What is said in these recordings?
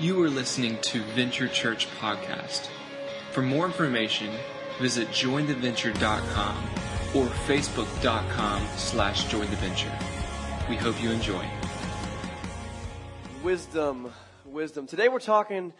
You are listening to Venture Church Podcast. For more information, visit jointheventure.com or facebook.com slash jointheventure. We hope you enjoy. Wisdom, wisdom. Today we're talking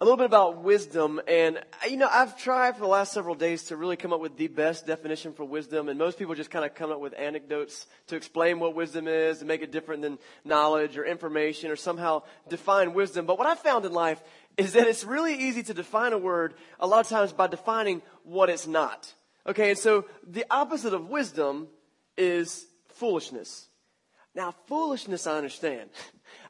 a little bit about wisdom and you know i've tried for the last several days to really come up with the best definition for wisdom and most people just kind of come up with anecdotes to explain what wisdom is and make it different than knowledge or information or somehow define wisdom. But what i found in life is that it's really easy to define a word a lot of times by defining what it's not. Okay and so the opposite of wisdom is foolishness. Now foolishness i understand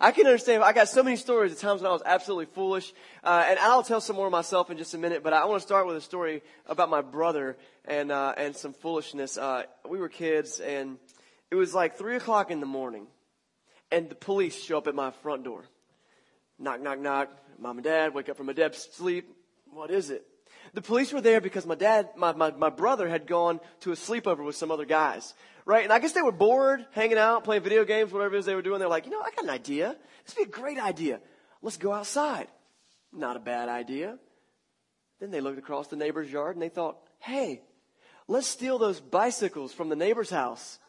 I can understand. I got so many stories of times when I was absolutely foolish, uh, and I'll tell some more myself in just a minute. But I want to start with a story about my brother and uh, and some foolishness. Uh, we were kids, and it was like three o'clock in the morning, and the police show up at my front door. Knock, knock, knock. Mom and Dad wake up from a dead sleep. What is it? The police were there because my dad, my, my, my brother had gone to a sleepover with some other guys right? And I guess they were bored, hanging out, playing video games, whatever it is they were doing. They're like, you know, I got an idea. This would be a great idea. Let's go outside. Not a bad idea. Then they looked across the neighbor's yard and they thought, hey, let's steal those bicycles from the neighbor's house.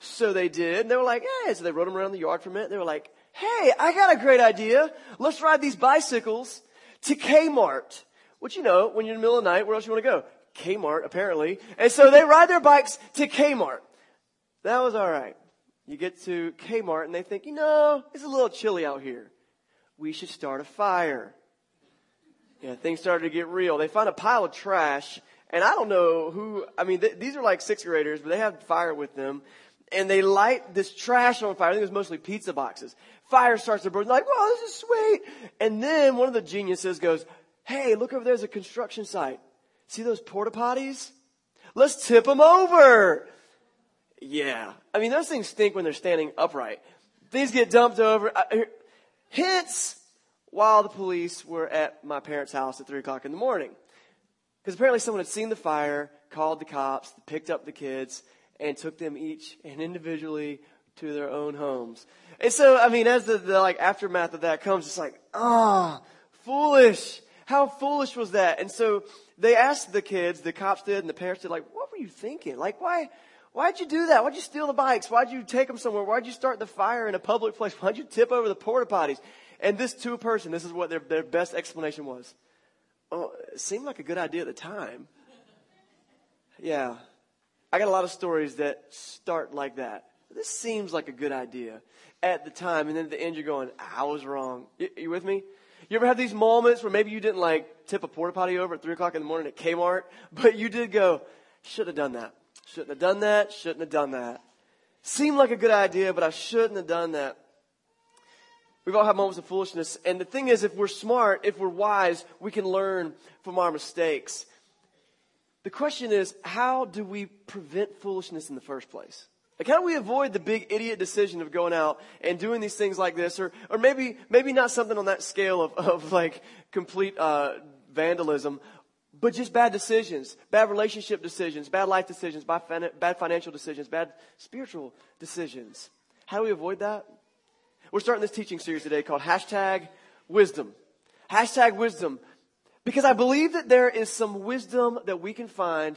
So they did. And they were like, hey. So they rode them around the yard for a minute. They were like, hey, I got a great idea. Let's ride these bicycles to Kmart. Which, you know, when you're in the middle of the night, where else you want to go? Kmart, apparently. And so they ride their bikes to Kmart. That was all right. You get to Kmart and they think, you know, it's a little chilly out here. We should start a fire. Yeah, things started to get real. They find a pile of trash, and I don't know who, I mean, th- these are like sixth graders, but they have fire with them, and they light this trash on fire. I think it was mostly pizza boxes. Fire starts to burn. Like, whoa, this is sweet. And then one of the geniuses goes, hey, look over there's a construction site. See those porta potties? Let's tip them over. Yeah. I mean, those things stink when they're standing upright. Things get dumped over. Hence, while the police were at my parents' house at 3 o'clock in the morning. Because apparently someone had seen the fire, called the cops, picked up the kids, and took them each and individually to their own homes. And so, I mean, as the, the like aftermath of that comes, it's like, ah, oh, foolish. How foolish was that? And so they asked the kids, the cops did, and the parents did, like, what were you thinking? Like, why, Why'd you do that? Why'd you steal the bikes? Why'd you take them somewhere? Why'd you start the fire in a public place? Why'd you tip over the porta potties? And this two person, this is what their, their best explanation was. Oh, it seemed like a good idea at the time. Yeah. I got a lot of stories that start like that. This seems like a good idea at the time. And then at the end, you're going, I was wrong. You, you with me? You ever have these moments where maybe you didn't like tip a porta potty over at 3 o'clock in the morning at Kmart, but you did go, should have done that. Shouldn't have done that. Shouldn't have done that. Seemed like a good idea, but I shouldn't have done that. We've all had moments of foolishness. And the thing is, if we're smart, if we're wise, we can learn from our mistakes. The question is, how do we prevent foolishness in the first place? Like, how do we avoid the big idiot decision of going out and doing these things like this? Or, or maybe, maybe not something on that scale of, of like complete, uh, vandalism, but just bad decisions, bad relationship decisions, bad life decisions, bad, financial decisions, bad spiritual decisions. How do we avoid that? We're starting this teaching series today called hashtag wisdom. Hashtag wisdom. Because I believe that there is some wisdom that we can find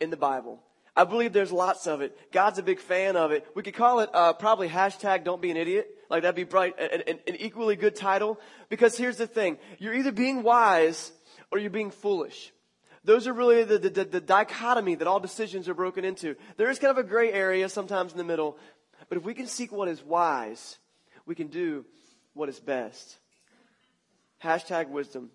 in the Bible. I believe there's lots of it. God's a big fan of it. We could call it uh, probably hashtag don't be an idiot. Like that'd be bright, an, an, an equally good title. Because here's the thing. You're either being wise or you're being foolish. Those are really the, the, the, dichotomy that all decisions are broken into. There is kind of a gray area sometimes in the middle, but if we can seek what is wise, we can do what is best. Hashtag wisdom.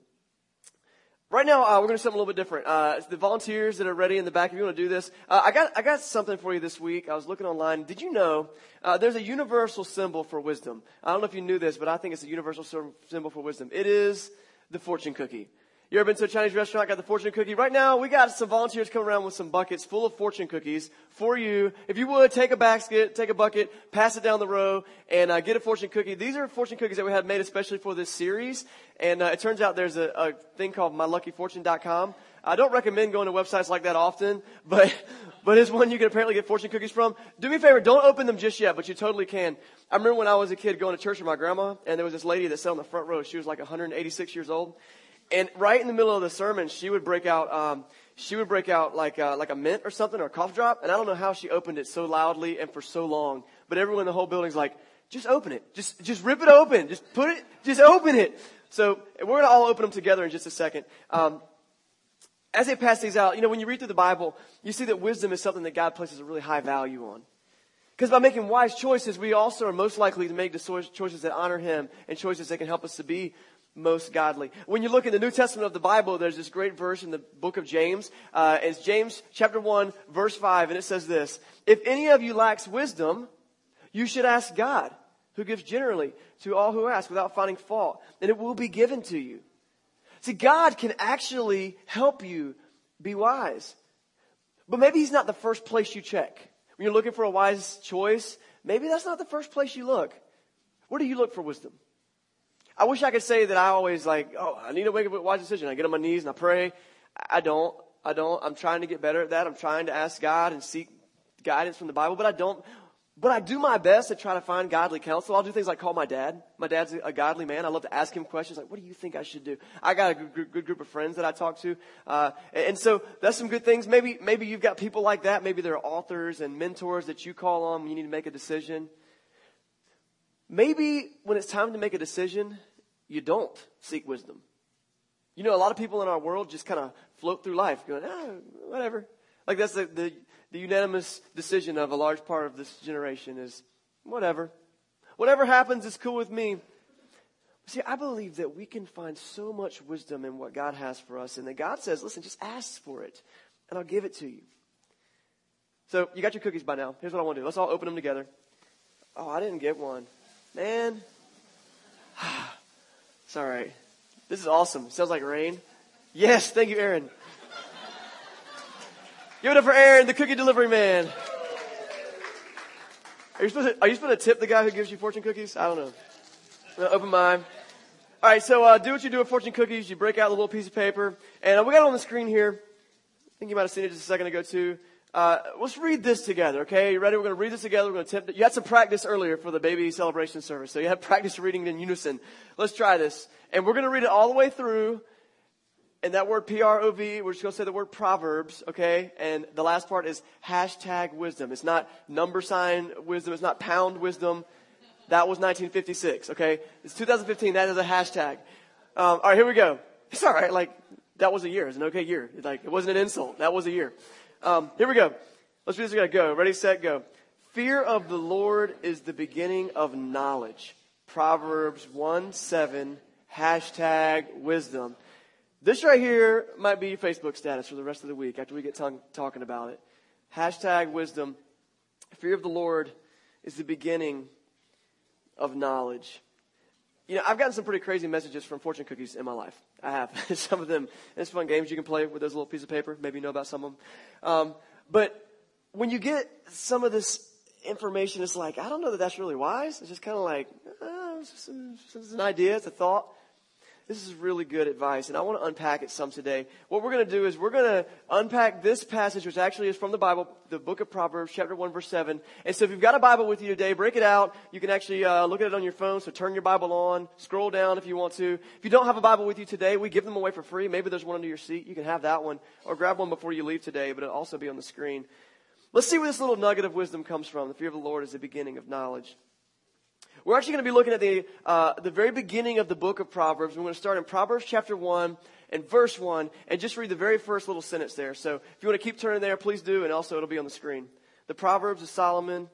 Right now, uh, we're going to do something a little bit different. Uh, the volunteers that are ready in the back, if you want to do this, uh, I got I got something for you this week. I was looking online. Did you know uh, there's a universal symbol for wisdom? I don't know if you knew this, but I think it's a universal symbol for wisdom. It is the fortune cookie. You ever been to a Chinese restaurant, got the fortune cookie? Right now, we got some volunteers coming around with some buckets full of fortune cookies for you. If you would, take a basket, take a bucket, pass it down the row, and uh, get a fortune cookie. These are fortune cookies that we had made especially for this series. And uh, it turns out there's a, a thing called myluckyfortune.com. I don't recommend going to websites like that often, but but it's one you can apparently get fortune cookies from. Do me a favor, don't open them just yet, but you totally can. I remember when I was a kid going to church with my grandma, and there was this lady that sat on the front row. She was like 186 years old, and right in the middle of the sermon, she would break out, um, she would break out like uh, like a mint or something or a cough drop, and I don't know how she opened it so loudly and for so long, but everyone in the whole building's like, just open it, just just rip it open, just put it, just open it. So we're gonna all open them together in just a second. Um, as they pass these out, you know, when you read through the Bible, you see that wisdom is something that God places a really high value on. Because by making wise choices, we also are most likely to make the choices that honor Him and choices that can help us to be most godly. When you look in the New Testament of the Bible, there's this great verse in the book of James. Uh, it's James chapter 1, verse 5, and it says this If any of you lacks wisdom, you should ask God, who gives generally to all who ask without finding fault, and it will be given to you. See, God can actually help you be wise. But maybe He's not the first place you check. When you're looking for a wise choice, maybe that's not the first place you look. Where do you look for wisdom? I wish I could say that I always like, oh, I need to make a wise decision. I get on my knees and I pray. I don't. I don't. I'm trying to get better at that. I'm trying to ask God and seek guidance from the Bible, but I don't. But I do my best to try to find godly counsel. I'll do things like call my dad. My dad's a godly man. I love to ask him questions like, what do you think I should do? I got a good, good group of friends that I talk to. Uh, and so that's some good things. Maybe, maybe you've got people like that. Maybe there are authors and mentors that you call on when you need to make a decision. Maybe when it's time to make a decision, you don't seek wisdom. You know, a lot of people in our world just kind of float through life going, ah, whatever. Like that's the, the, the unanimous decision of a large part of this generation is whatever. Whatever happens is cool with me. See, I believe that we can find so much wisdom in what God has for us, and that God says, listen, just ask for it, and I'll give it to you. So, you got your cookies by now. Here's what I want to do. Let's all open them together. Oh, I didn't get one. Man. It's all right. This is awesome. Sounds like rain. Yes, thank you, Aaron. Give it up for Aaron, the cookie delivery man. Are you supposed to, you supposed to tip the guy who gives you fortune cookies? I don't know. Open mine. All right, so uh, do what you do with fortune cookies. You break out the little piece of paper, and uh, we got it on the screen here. I think you might have seen it just a second ago too. Uh, let's read this together, okay? You ready? We're going to read this together. We're going to tip. You had some practice earlier for the baby celebration service, so you had practice reading in unison. Let's try this, and we're going to read it all the way through. And that word P-R-O-V, we're just going to say the word Proverbs, okay? And the last part is hashtag wisdom. It's not number sign wisdom. It's not pound wisdom. That was 1956, okay? It's 2015. That is a hashtag. Um, all right, here we go. It's all right. Like that was a year. It's an okay year. Like it wasn't an insult. That was a year. Um, here we go. Let's read this again. Go. Ready, set, go. Fear of the Lord is the beginning of knowledge. Proverbs 1 7, hashtag wisdom. This right here might be your Facebook status for the rest of the week after we get talking about it. Hashtag wisdom. Fear of the Lord is the beginning of knowledge. You know, I've gotten some pretty crazy messages from fortune cookies in my life. I have. some of them, it's fun games you can play with those little pieces of paper. Maybe you know about some of them. Um, but when you get some of this information, it's like, I don't know that that's really wise. It's just kind of like, oh, it's, just, it's just an idea, it's a thought. This is really good advice, and I want to unpack it some today. What we're going to do is we're going to unpack this passage, which actually is from the Bible, the book of Proverbs, chapter 1, verse 7. And so if you've got a Bible with you today, break it out. You can actually uh, look at it on your phone, so turn your Bible on, scroll down if you want to. If you don't have a Bible with you today, we give them away for free. Maybe there's one under your seat. You can have that one, or grab one before you leave today, but it'll also be on the screen. Let's see where this little nugget of wisdom comes from. The fear of the Lord is the beginning of knowledge. We're actually going to be looking at the, uh, the very beginning of the book of Proverbs. We're going to start in Proverbs chapter 1 and verse 1 and just read the very first little sentence there. So if you want to keep turning there, please do, and also it'll be on the screen. The Proverbs of Solomon,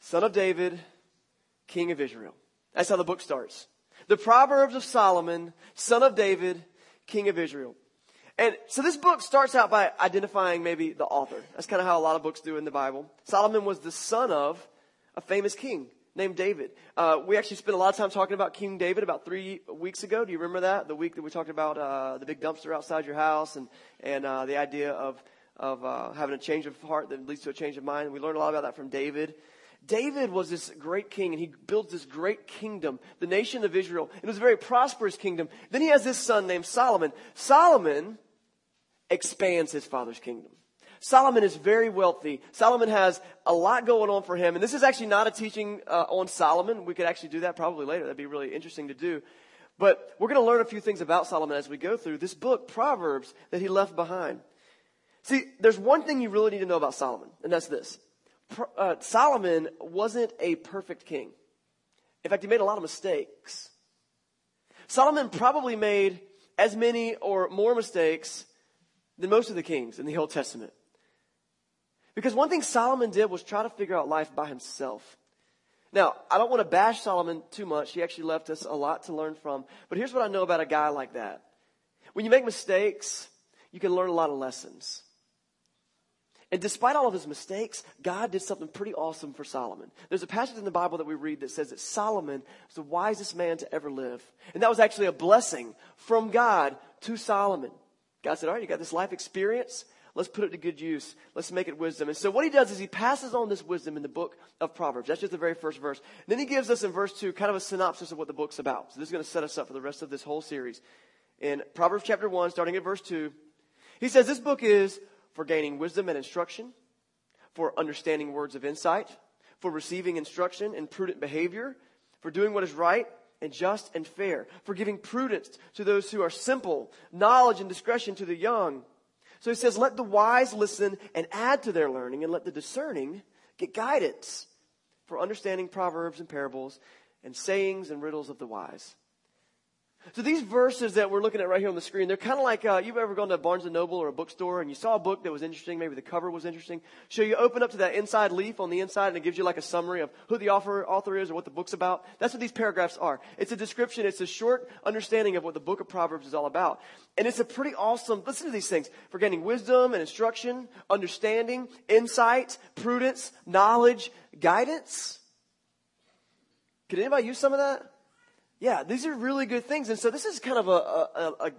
son of David, king of Israel. That's how the book starts. The Proverbs of Solomon, son of David, king of Israel. And so this book starts out by identifying maybe the author. That's kind of how a lot of books do in the Bible. Solomon was the son of a famous king named David. Uh, we actually spent a lot of time talking about King David about three weeks ago. Do you remember that? The week that we talked about uh, the big dumpster outside your house and and uh, the idea of of uh, having a change of heart that leads to a change of mind. We learned a lot about that from David. David was this great king and he builds this great kingdom, the nation of Israel. It was a very prosperous kingdom. Then he has this son named Solomon. Solomon expands his father's kingdom. Solomon is very wealthy. Solomon has a lot going on for him. And this is actually not a teaching uh, on Solomon. We could actually do that probably later. That'd be really interesting to do. But we're going to learn a few things about Solomon as we go through this book, Proverbs, that he left behind. See, there's one thing you really need to know about Solomon, and that's this. Uh, Solomon wasn't a perfect king. In fact, he made a lot of mistakes. Solomon probably made as many or more mistakes than most of the kings in the Old Testament. Because one thing Solomon did was try to figure out life by himself. Now, I don't want to bash Solomon too much. He actually left us a lot to learn from. But here's what I know about a guy like that. When you make mistakes, you can learn a lot of lessons. And despite all of his mistakes, God did something pretty awesome for Solomon. There's a passage in the Bible that we read that says that Solomon was the wisest man to ever live. And that was actually a blessing from God to Solomon. God said, all right, you got this life experience. Let's put it to good use. Let's make it wisdom. And so what he does is he passes on this wisdom in the book of Proverbs. That's just the very first verse. And then he gives us in verse 2 kind of a synopsis of what the book's about. So this is going to set us up for the rest of this whole series. In Proverbs chapter 1, starting at verse 2, he says this book is for gaining wisdom and instruction, for understanding words of insight, for receiving instruction in prudent behavior, for doing what is right and just and fair, for giving prudence to those who are simple, knowledge and discretion to the young. So he says, let the wise listen and add to their learning, and let the discerning get guidance for understanding proverbs and parables and sayings and riddles of the wise. So these verses that we're looking at right here on the screen, they're kind of like, uh, you've ever gone to Barnes & Noble or a bookstore and you saw a book that was interesting, maybe the cover was interesting. So you open up to that inside leaf on the inside and it gives you like a summary of who the author, author is or what the book's about. That's what these paragraphs are. It's a description, it's a short understanding of what the book of Proverbs is all about. And it's a pretty awesome, listen to these things, for gaining wisdom and instruction, understanding, insight, prudence, knowledge, guidance. Could anybody use some of that? Yeah, these are really good things. And so this is kind of a, a, a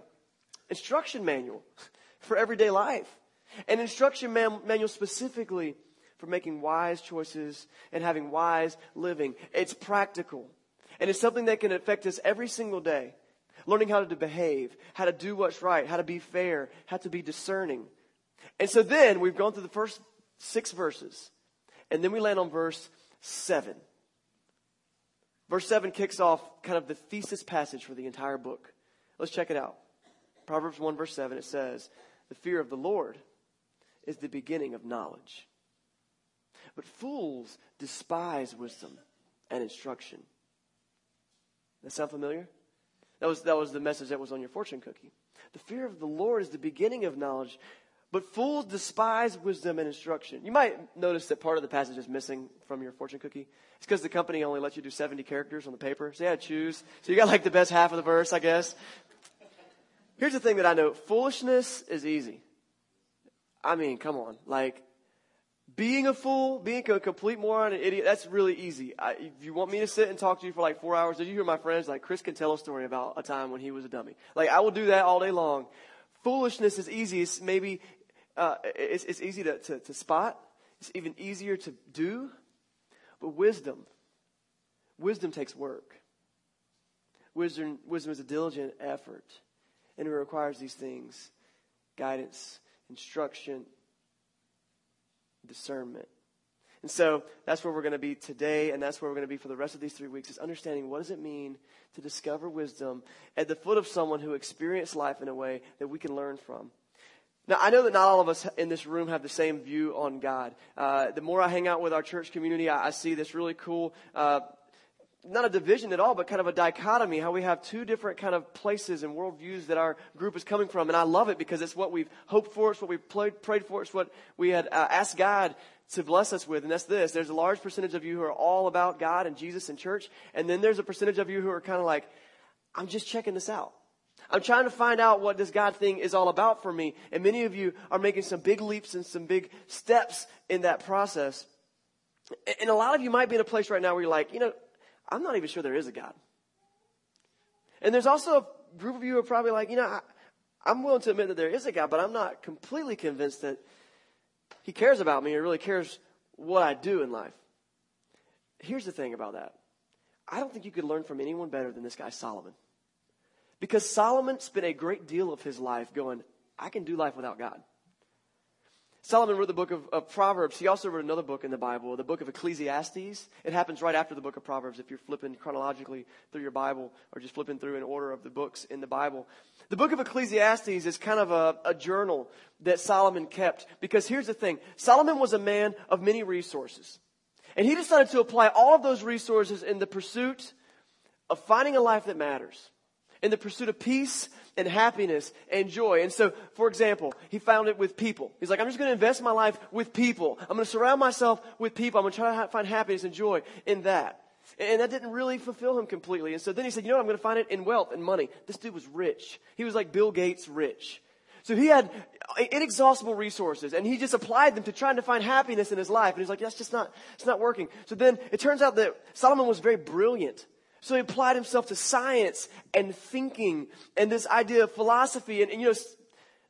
instruction manual for everyday life. An instruction man, manual specifically for making wise choices and having wise living. It's practical. And it's something that can affect us every single day. Learning how to behave, how to do what's right, how to be fair, how to be discerning. And so then we've gone through the first six verses. And then we land on verse seven. Verse 7 kicks off kind of the thesis passage for the entire book. Let's check it out. Proverbs 1, verse 7, it says, The fear of the Lord is the beginning of knowledge. But fools despise wisdom and instruction. That sound familiar? That was, that was the message that was on your fortune cookie. The fear of the Lord is the beginning of knowledge, but fools despise wisdom and instruction. You might notice that part of the passage is missing from your fortune cookie. It's because the company only lets you do 70 characters on the paper. So you had to choose. So you got like the best half of the verse, I guess. Here's the thing that I know. Foolishness is easy. I mean, come on. Like, being a fool, being a complete moron, an idiot, that's really easy. I, if you want me to sit and talk to you for like four hours, did you hear my friends? Like, Chris can tell a story about a time when he was a dummy. Like, I will do that all day long. Foolishness is easy. It's maybe, uh, it's, it's easy to, to, to spot. It's even easier to do. But wisdom, wisdom takes work. Wisdom, wisdom is a diligent effort, and it requires these things guidance, instruction, discernment. And so that's where we're going to be today, and that's where we're going to be for the rest of these three weeks, is understanding what does it mean to discover wisdom at the foot of someone who experienced life in a way that we can learn from. Now, I know that not all of us in this room have the same view on God. Uh, the more I hang out with our church community, I, I see this really cool, uh, not a division at all, but kind of a dichotomy, how we have two different kind of places and worldviews that our group is coming from. And I love it because it's what we've hoped for, it's what we've played, prayed for, it's what we had uh, asked God to bless us with. And that's this. There's a large percentage of you who are all about God and Jesus and church. And then there's a percentage of you who are kind of like, I'm just checking this out. I'm trying to find out what this God thing is all about for me. And many of you are making some big leaps and some big steps in that process. And a lot of you might be in a place right now where you're like, you know, I'm not even sure there is a God. And there's also a group of you who are probably like, you know, I, I'm willing to admit that there is a God, but I'm not completely convinced that He cares about me or really cares what I do in life. Here's the thing about that. I don't think you could learn from anyone better than this guy, Solomon. Because Solomon spent a great deal of his life going, I can do life without God. Solomon wrote the book of, of, Proverbs. He also wrote another book in the Bible, the book of Ecclesiastes. It happens right after the book of Proverbs if you're flipping chronologically through your Bible or just flipping through in order of the books in the Bible. The book of Ecclesiastes is kind of a, a journal that Solomon kept because here's the thing. Solomon was a man of many resources. And he decided to apply all of those resources in the pursuit of finding a life that matters in the pursuit of peace and happiness and joy. And so, for example, he found it with people. He's like, I'm just going to invest my life with people. I'm going to surround myself with people. I'm going to try to find happiness and joy in that. And that didn't really fulfill him completely. And so then he said, you know what? I'm going to find it in wealth and money. This dude was rich. He was like Bill Gates rich. So he had inexhaustible resources and he just applied them to trying to find happiness in his life. And he's like, that's just not, it's not working. So then it turns out that Solomon was very brilliant. So he applied himself to science and thinking and this idea of philosophy. And, and, you know,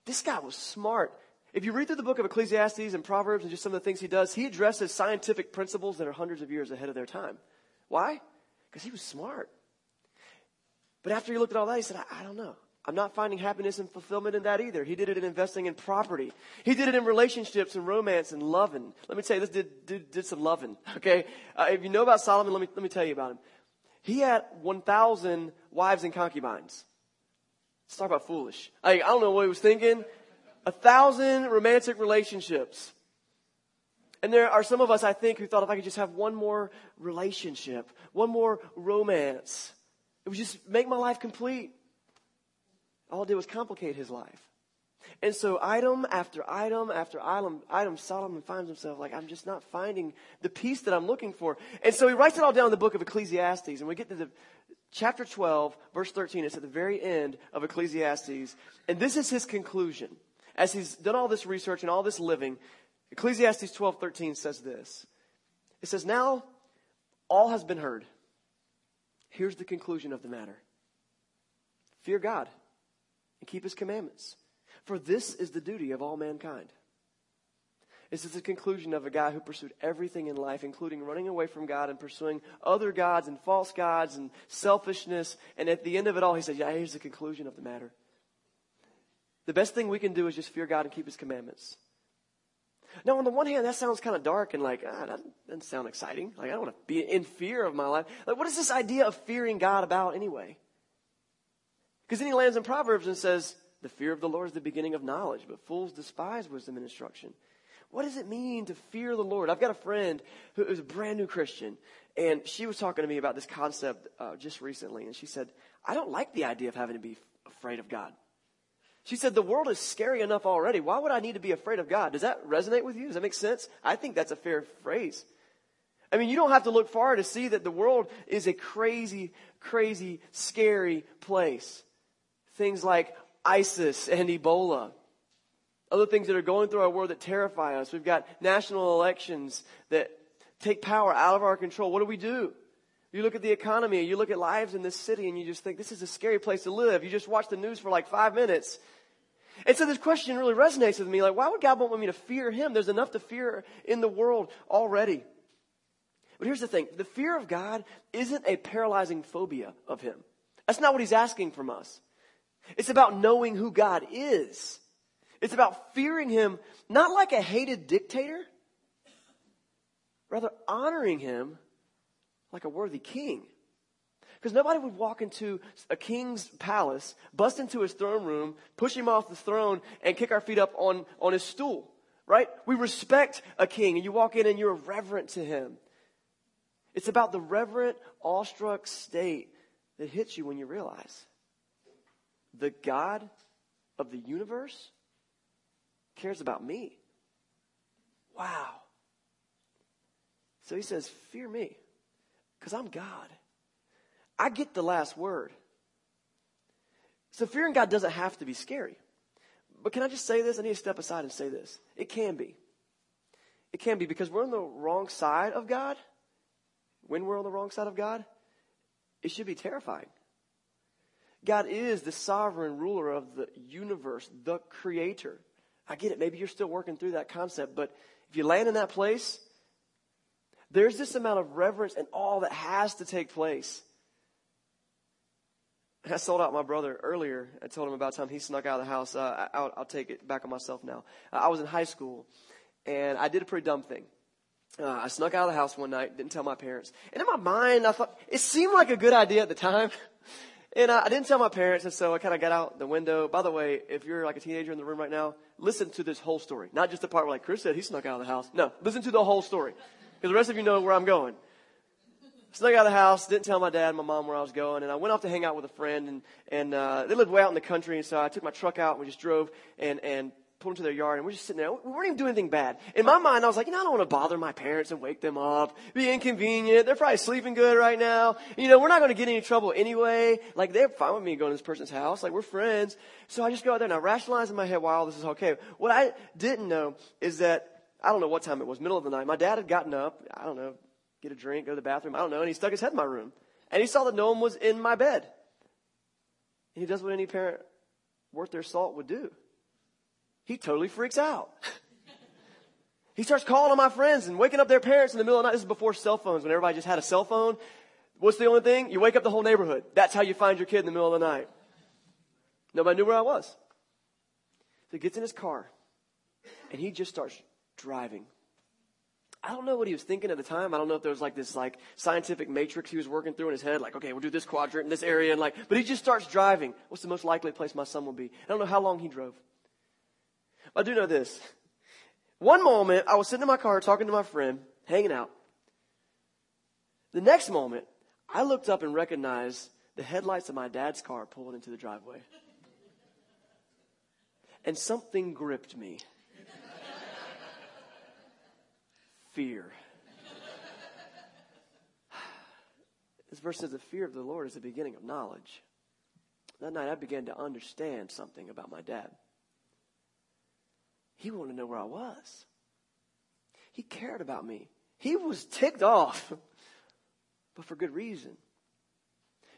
this guy was smart. If you read through the book of Ecclesiastes and Proverbs and just some of the things he does, he addresses scientific principles that are hundreds of years ahead of their time. Why? Because he was smart. But after he looked at all that, he said, I, I don't know. I'm not finding happiness and fulfillment in that either. He did it in investing in property. He did it in relationships and romance and loving. Let me tell you, this did, did, did some loving. Okay? Uh, if you know about Solomon, let me, let me tell you about him. He had 1,000 wives and concubines. Let's talk about foolish. I, I don't know what he was thinking. A thousand romantic relationships. And there are some of us, I think, who thought if I could just have one more relationship, one more romance, it would just make my life complete. All it did was complicate his life. And so item after item after item, item, Solomon finds himself like, I'm just not finding the peace that I'm looking for. And so he writes it all down in the book of Ecclesiastes. And we get to the chapter 12, verse 13. It's at the very end of Ecclesiastes. And this is his conclusion. As he's done all this research and all this living, Ecclesiastes 12, 13 says this. It says, Now all has been heard. Here's the conclusion of the matter. Fear God and keep his commandments for this is the duty of all mankind. This is the conclusion of a guy who pursued everything in life, including running away from God and pursuing other gods and false gods and selfishness. And at the end of it all, he said, Yeah, here's the conclusion of the matter. The best thing we can do is just fear God and keep his commandments. Now, on the one hand, that sounds kind of dark and like, ah, that doesn't sound exciting. Like, I don't want to be in fear of my life. Like, what is this idea of fearing God about anyway? Because then he lands in Proverbs and says, the fear of the Lord is the beginning of knowledge, but fools despise wisdom and instruction. What does it mean to fear the Lord? I've got a friend who is a brand new Christian, and she was talking to me about this concept uh, just recently, and she said, I don't like the idea of having to be afraid of God. She said, The world is scary enough already. Why would I need to be afraid of God? Does that resonate with you? Does that make sense? I think that's a fair phrase. I mean, you don't have to look far to see that the world is a crazy, crazy, scary place. Things like ISIS and Ebola. Other things that are going through our world that terrify us. We've got national elections that take power out of our control. What do we do? You look at the economy, you look at lives in this city, and you just think, this is a scary place to live. You just watch the news for like five minutes. And so this question really resonates with me. Like, why would God want me to fear Him? There's enough to fear in the world already. But here's the thing the fear of God isn't a paralyzing phobia of Him. That's not what He's asking from us. It's about knowing who God is. It's about fearing Him, not like a hated dictator, rather honoring Him like a worthy king. Because nobody would walk into a king's palace, bust into his throne room, push him off the throne, and kick our feet up on, on his stool. Right? We respect a king, and you walk in and you're reverent to him. It's about the reverent, awestruck state that hits you when you realize the God of the universe cares about me. Wow. So he says, Fear me, because I'm God. I get the last word. So fearing God doesn't have to be scary. But can I just say this? I need to step aside and say this. It can be. It can be because we're on the wrong side of God. When we're on the wrong side of God, it should be terrifying. God is the sovereign ruler of the universe, the creator. I get it. Maybe you're still working through that concept, but if you land in that place, there's this amount of reverence and all that has to take place. I sold out my brother earlier. I told him about time he snuck out of the house. Uh, I'll, I'll, take it back on myself now. Uh, I was in high school, and I did a pretty dumb thing. Uh, I snuck out of the house one night, didn't tell my parents. And in my mind, I thought it seemed like a good idea at the time. and I, didn't tell my parents, and so I kind of got out the window. By the way, if you're like a teenager in the room right now, listen to this whole story. Not just the part where, like Chris said, he snuck out of the house. No, listen to the whole story. Because the rest of you know where I'm going. Snuck out of the house, didn't tell my dad and my mom where I was going, and I went off to hang out with a friend, and, and uh, they lived way out in the country, and so I took my truck out, and we just drove and, and pulled into their yard, and we're just sitting there. We weren't even doing anything bad. In my mind, I was like, you know, I don't want to bother my parents and wake them up, be inconvenient. They're probably sleeping good right now. You know, we're not going to get any trouble anyway. Like, they're fine with me going to this person's house. Like, we're friends. So I just go out there and I rationalize in my head why all this is okay. What I didn't know is that I don't know what time it was, middle of the night. My dad had gotten up, I don't know, get a drink, go to the bathroom, I don't know, and he stuck his head in my room. And he saw that no one was in my bed. And he does what any parent worth their salt would do. He totally freaks out. he starts calling on my friends and waking up their parents in the middle of the night. This is before cell phones, when everybody just had a cell phone. What's the only thing? You wake up the whole neighborhood. That's how you find your kid in the middle of the night. Nobody knew where I was. So he gets in his car and he just starts driving. I don't know what he was thinking at the time. I don't know if there was like this like scientific matrix he was working through in his head, like, okay, we'll do this quadrant in this area, and like, but he just starts driving. What's the most likely place my son will be? I don't know how long he drove. I do know this. One moment, I was sitting in my car talking to my friend, hanging out. The next moment, I looked up and recognized the headlights of my dad's car pulling into the driveway. And something gripped me. fear. this verse says the fear of the Lord is the beginning of knowledge. That night I began to understand something about my dad. He wanted to know where I was. He cared about me. He was ticked off, but for good reason.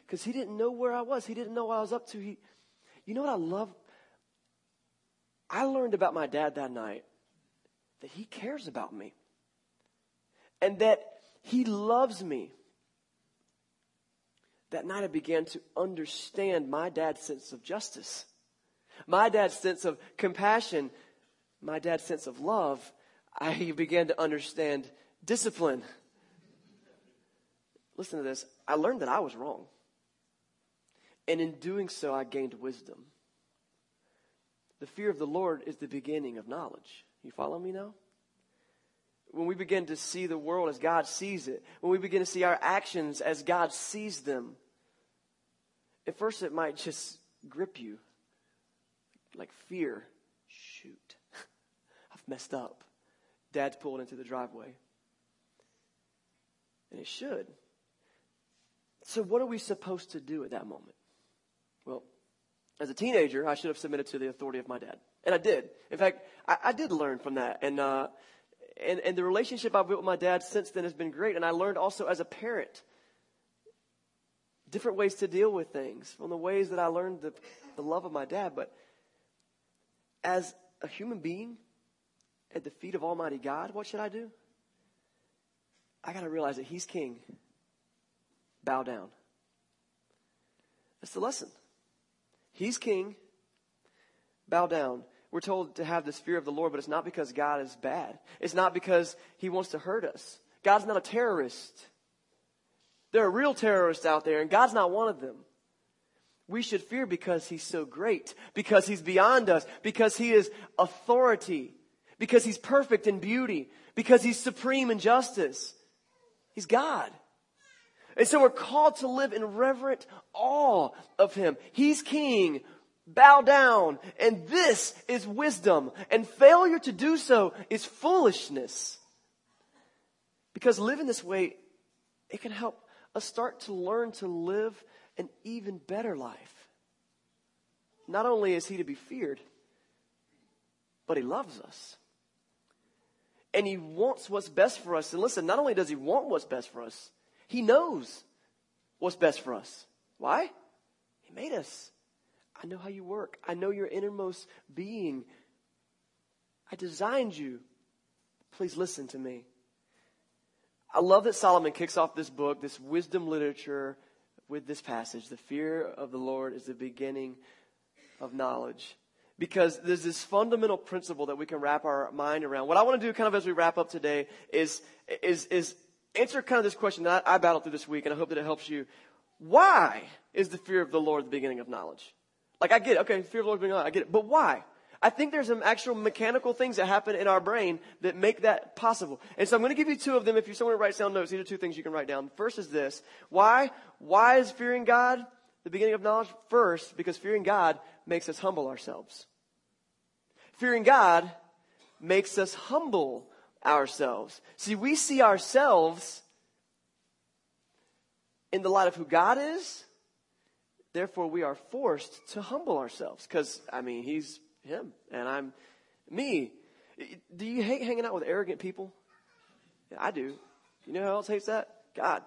Because he didn't know where I was. He didn't know what I was up to. He, you know what I love? I learned about my dad that night that he cares about me and that He loves me. That night I began to understand my dad's sense of justice, my dad's sense of compassion, my dad's sense of love. I began to understand discipline. Listen to this. I learned that I was wrong. And in doing so, I gained wisdom. The fear of the Lord is the beginning of knowledge. You follow me now? when we begin to see the world as God sees it, when we begin to see our actions as God sees them, at first it might just grip you like fear. Messed up. Dad's pulled into the driveway. And it should. So, what are we supposed to do at that moment? Well, as a teenager, I should have submitted to the authority of my dad. And I did. In fact, I, I did learn from that. And, uh, and, and the relationship I've built with my dad since then has been great. And I learned also as a parent different ways to deal with things from the ways that I learned the, the love of my dad. But as a human being at the feet of Almighty God, what should I do? I got to realize that He's King. Bow down. That's the lesson. He's King. Bow down. We're told to have this fear of the Lord, but it's not because God is bad. It's not because He wants to hurt us. God's not a terrorist. There are real terrorists out there, and God's not one of them. We should fear because He's so great, because He's beyond us, because He is authority, because He's perfect in beauty, because He's supreme in justice. He's God. And so we're called to live in reverent awe of Him. He's King bow down. And this is wisdom. And failure to do so is foolishness. Because living this way, it can help us start to learn to live an even better life. Not only is he to be feared, but he loves us. And He wants what's best for us. And listen, not only does He want what's best for us, He knows what's best for us. Why? He made us. I know how you work. I know your innermost being. I designed you. Please listen to me. I love that Solomon kicks off this book, this wisdom literature, with this passage. The fear of the Lord is the beginning of knowledge. Because there's this fundamental principle that we can wrap our mind around. What I want to do kind of as we wrap up today is, is, is answer kind of this question that I, I battled through this week, and I hope that it helps you. Why is the fear of the Lord the beginning of knowledge? Like, I get it. Okay, fear of the Lord, being I get it. But why? I think there's some actual mechanical things that happen in our brain that make that possible. And so I'm going to give you two of them. If you're someone who writes down notes, these are two things you can write down. First is this. Why? Why is fearing God the beginning of knowledge? First, because fearing God makes us humble ourselves. Fearing God makes us humble ourselves. See, we see ourselves in the light of who God is. Therefore, we are forced to humble ourselves because, I mean, He's him and I'm me. Do you hate hanging out with arrogant people? Yeah, I do. You know who else hates that? God.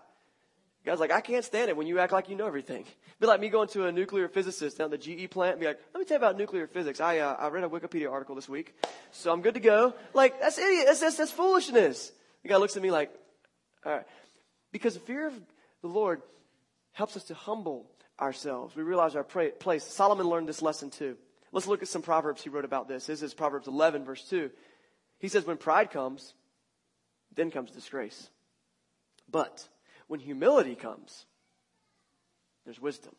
God's like, I can't stand it when you act like you know everything. Be like me going to a nuclear physicist down the GE plant and be like, let me tell you about nuclear physics. I, uh, I read a Wikipedia article this week, so I'm good to go. Like, that's idiot. That's, that's, that's foolishness. The guy looks at me like, all right. Because the fear of the Lord helps us to humble ourselves. We realize our place. Solomon learned this lesson too. Let's look at some Proverbs he wrote about this. This is Proverbs 11, verse 2. He says, When pride comes, then comes disgrace. But when humility comes, there's wisdom.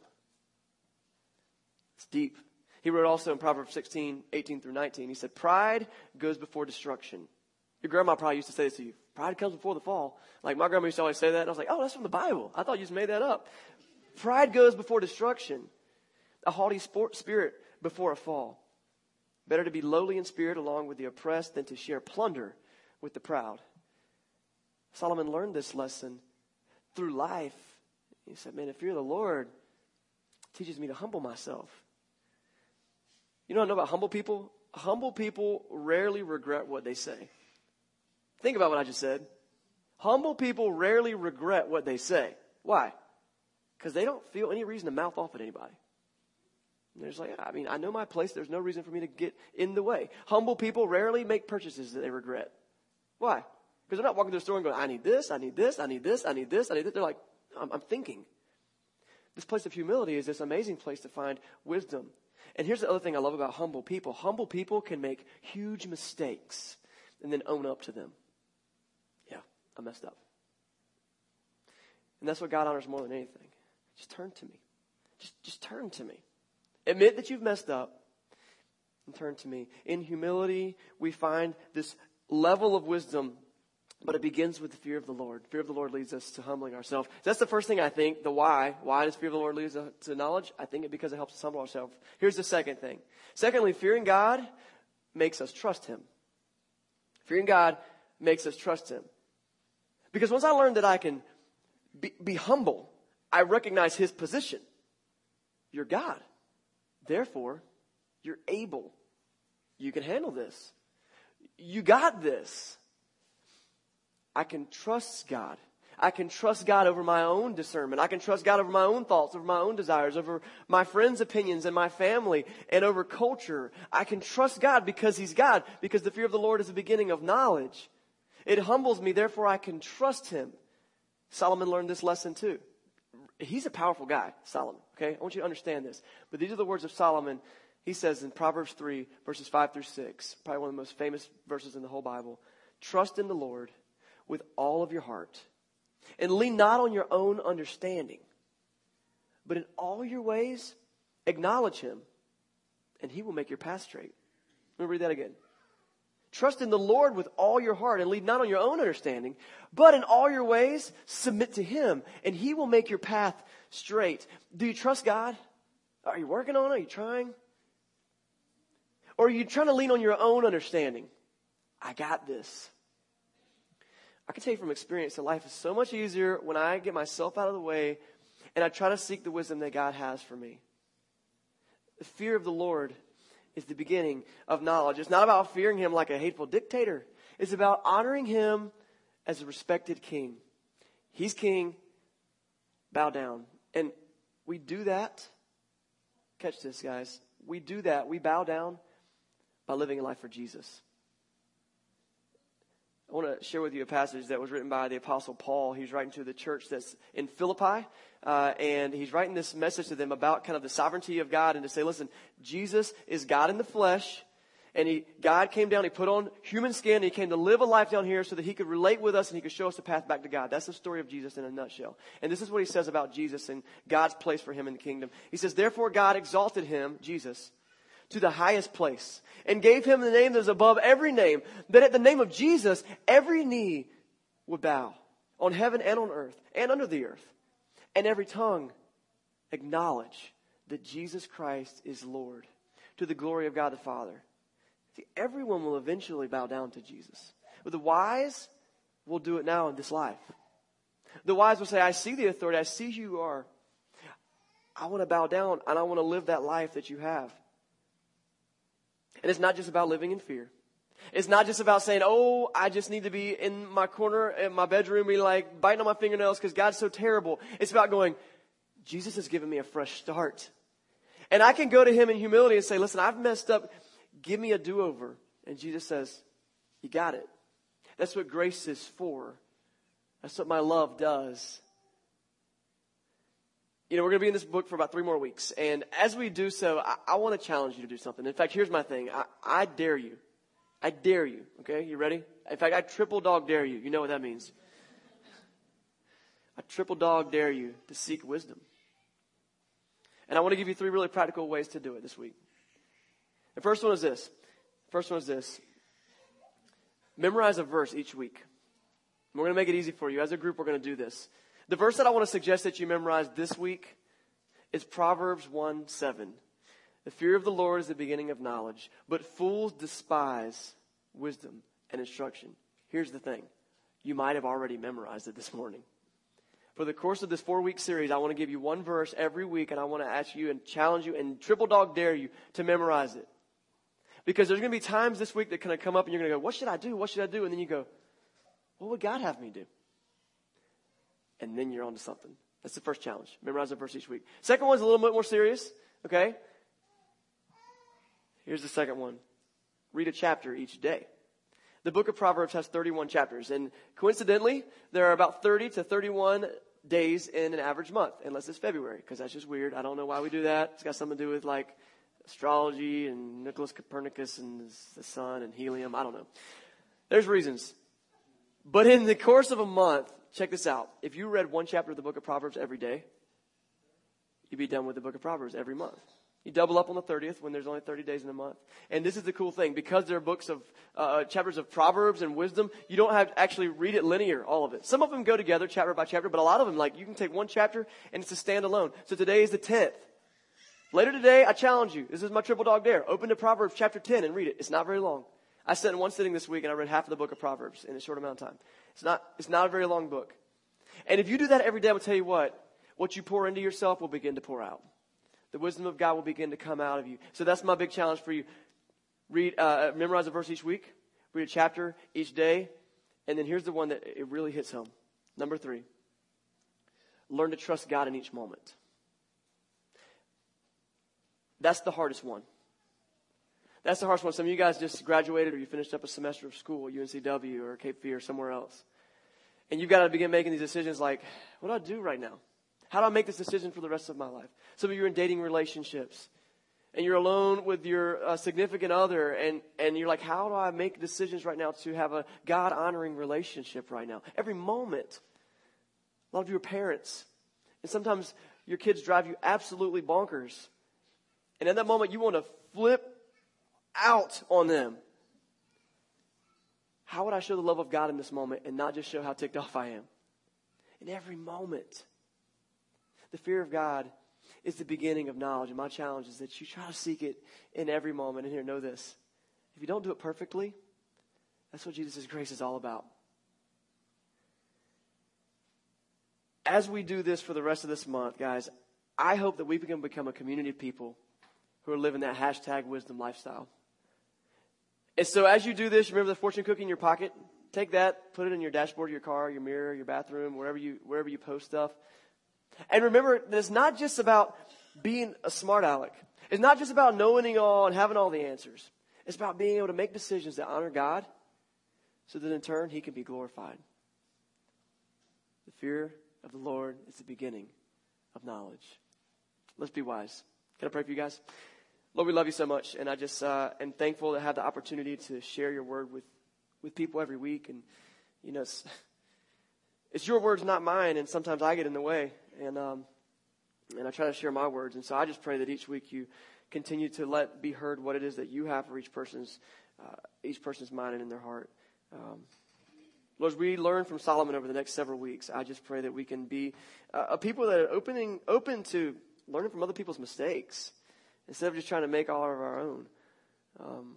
It's deep. He wrote also in Proverbs 16, 18 through 19, he said, Pride goes before destruction. Your grandma probably used to say this to you. Pride comes before the fall. Like my grandma used to always say that. And I was like, oh, that's from the Bible. I thought you just made that up. Pride goes before destruction. A haughty spirit before a fall. Better to be lowly in spirit along with the oppressed than to share plunder with the proud. Solomon learned this lesson through life. He said, Man, fear of the Lord teaches me to humble myself. You know what I know about humble people? Humble people rarely regret what they say. Think about what I just said. Humble people rarely regret what they say. Why? Because they don't feel any reason to mouth off at anybody. And they're just like, I mean, I know my place. There's no reason for me to get in the way. Humble people rarely make purchases that they regret. Why? Because they're not walking through the store and going, I need this, I need this, I need this, I need this, I need this. They're like, I'm, I'm thinking. This place of humility is this amazing place to find wisdom. And here's the other thing I love about humble people. Humble people can make huge mistakes and then own up to them. Yeah, I messed up. And that's what God honors more than anything. Just turn to me. Just, just turn to me. Admit that you've messed up and turn to me. In humility, we find this level of wisdom, but it begins with the fear of the Lord. Fear of the Lord leads us to humbling ourselves. That's the first thing I think, the why. Why does fear of the Lord lead us to knowledge? I think it because it helps us humble ourselves. Here's the second thing. Secondly, fearing God makes us trust Him. Fearing God makes us trust Him. Because once I learned that I can be, be humble, I recognize His position. You're God. Therefore, you're able. You can handle this. You got this. I can trust God. I can trust God over my own discernment. I can trust God over my own thoughts, over my own desires, over my friends' opinions and my family, and over culture. I can trust God because He's God, because the fear of the Lord is the beginning of knowledge. It humbles me, therefore I can trust Him. Solomon learned this lesson too he's a powerful guy, Solomon. Okay, I want you to understand this. But these are the words of Solomon. He says in Proverbs 3, verses 5 through 6, probably one of the most famous verses in the whole Bible Trust in the Lord with all of your heart, and lean not on your own understanding, but in all your ways acknowledge him, and he will make your path straight. Let me read that again. Trust in the Lord with all your heart and lean not on your own understanding, but in all your ways submit to Him, and He will make your path straight. Do you trust God? Are you working on it? Are you trying? Or are you trying to lean on your own understanding? I got this. I can tell you from experience that life is so much easier when I get myself out of the way and I try to seek the wisdom that God has for me. The fear of the Lord is the beginning of knowledge. It's not about fearing him like a hateful dictator. It's about honoring him as a respected king. He's king, bow down. And we do that. Catch this, guys. We do that. We bow down by living a life for Jesus. I want to share with you a passage that was written by the Apostle Paul. He's writing to the church that's in Philippi, uh, and he's writing this message to them about kind of the sovereignty of God and to say, listen, Jesus is God in the flesh, and he, God came down, he put on human skin, and he came to live a life down here so that he could relate with us and he could show us the path back to God. That's the story of Jesus in a nutshell. And this is what he says about Jesus and God's place for him in the kingdom. He says, therefore God exalted him, Jesus, to the highest place and gave him the name that is above every name, that at the name of Jesus, every knee would bow on heaven and on earth and under the earth, and every tongue acknowledge that Jesus Christ is Lord to the glory of God the Father. See, everyone will eventually bow down to Jesus. But the wise will do it now in this life. The wise will say, I see the authority, I see who you are. I want to bow down and I want to live that life that you have. And it's not just about living in fear. It's not just about saying, oh, I just need to be in my corner in my bedroom, be like biting on my fingernails because God's so terrible. It's about going, Jesus has given me a fresh start. And I can go to him in humility and say, listen, I've messed up. Give me a do over. And Jesus says, you got it. That's what grace is for. That's what my love does you know, we're going to be in this book for about three more weeks. And as we do so, I, I want to challenge you to do something. In fact, here's my thing. I, I dare you. I dare you. Okay, you ready? In fact, I triple dog dare you. You know what that means. I triple dog dare you to seek wisdom. And I want to give you three really practical ways to do it this week. The first one is this. First one is this. Memorize a verse each week. We're going to make it easy for you. As a group, we're going to do this. The verse that I want to suggest that you memorize this week is Proverbs 1 7. The fear of the Lord is the beginning of knowledge, but fools despise wisdom and instruction. Here's the thing you might have already memorized it this morning. For the course of this four week series, I want to give you one verse every week, and I want to ask you and challenge you and triple dog dare you to memorize it. Because there's going to be times this week that kind of come up and you're going to go, What should I do? What should I do? And then you go, What would God have me do? And then you're on to something. That's the first challenge. Memorize a verse each week. Second one's a little bit more serious, okay? Here's the second one. Read a chapter each day. The book of Proverbs has 31 chapters, and coincidentally, there are about 30 to 31 days in an average month, unless it's February, because that's just weird. I don't know why we do that. It's got something to do with like astrology and Nicholas Copernicus and the sun and helium. I don't know. There's reasons. But in the course of a month, check this out. If you read one chapter of the book of Proverbs every day, you'd be done with the book of Proverbs every month. You double up on the 30th when there's only 30 days in a month. And this is the cool thing. Because there are books of, uh, chapters of Proverbs and wisdom, you don't have to actually read it linear, all of it. Some of them go together chapter by chapter, but a lot of them, like, you can take one chapter and it's a standalone. So today is the 10th. Later today, I challenge you. This is my triple dog dare. Open to Proverbs chapter 10 and read it. It's not very long. I sat in one sitting this week and I read half of the book of Proverbs in a short amount of time. It's not, it's not a very long book. And if you do that every day, I will tell you what, what you pour into yourself will begin to pour out. The wisdom of God will begin to come out of you. So that's my big challenge for you. Read, uh, memorize a verse each week, read a chapter each day, and then here's the one that it really hits home. Number three, learn to trust God in each moment. That's the hardest one. That's the hardest one. Some of you guys just graduated or you finished up a semester of school at UNCW or Cape Fear or somewhere else. And you've got to begin making these decisions like, what do I do right now? How do I make this decision for the rest of my life? Some of you are in dating relationships and you're alone with your uh, significant other and, and you're like, how do I make decisions right now to have a God honoring relationship right now? Every moment. A lot of you are parents. And sometimes your kids drive you absolutely bonkers. And in that moment, you want to flip out on them. How would I show the love of God in this moment and not just show how ticked off I am? In every moment. The fear of God is the beginning of knowledge. And my challenge is that you try to seek it in every moment. And here, know this. If you don't do it perfectly, that's what Jesus' grace is all about. As we do this for the rest of this month, guys, I hope that we can become a community of people who are living that hashtag wisdom lifestyle. And so as you do this, remember the fortune cookie in your pocket? Take that, put it in your dashboard of your car, your mirror, your bathroom, wherever you, wherever you post stuff. And remember that it's not just about being a smart aleck. It's not just about knowing it all and having all the answers. It's about being able to make decisions that honor God so that in turn he can be glorified. The fear of the Lord is the beginning of knowledge. Let's be wise. Can I pray for you guys? Lord, we love you so much, and I just uh, am thankful to have the opportunity to share your word with, with people every week. And, you know, it's, it's your words, not mine, and sometimes I get in the way, and, um, and I try to share my words. And so I just pray that each week you continue to let be heard what it is that you have for each person's, uh, each person's mind and in their heart. Um, Lord, we learn from Solomon over the next several weeks, I just pray that we can be uh, a people that are opening, open to learning from other people's mistakes instead of just trying to make all of our own. Um,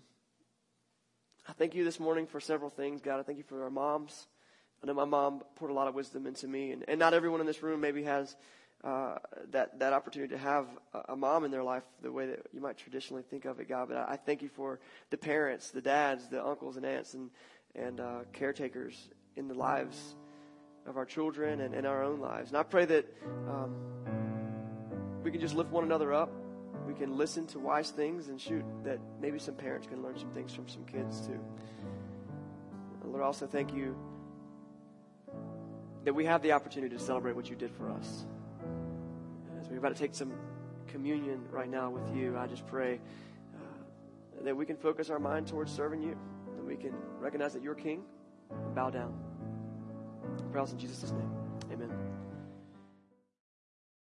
I thank you this morning for several things, God. I thank you for our moms. I know my mom poured a lot of wisdom into me, and, and not everyone in this room maybe has uh, that that opportunity to have a, mom in their life the way that you might traditionally think of it, God. But I, I thank you for the parents, the dads, the uncles and aunts, and and uh, caretakers in the lives of our children and in our own lives. And I pray that um, we can just lift one another up. We can listen to wise things and shoot that maybe some parents can learn some things from some kids too. Lord, also thank you that we have the opportunity to celebrate what you did for us. As we're about to take some communion right now with you, I just pray uh, that we can focus our mind towards serving you that we can recognize that you're king and bow down. Pray in Jesus' name.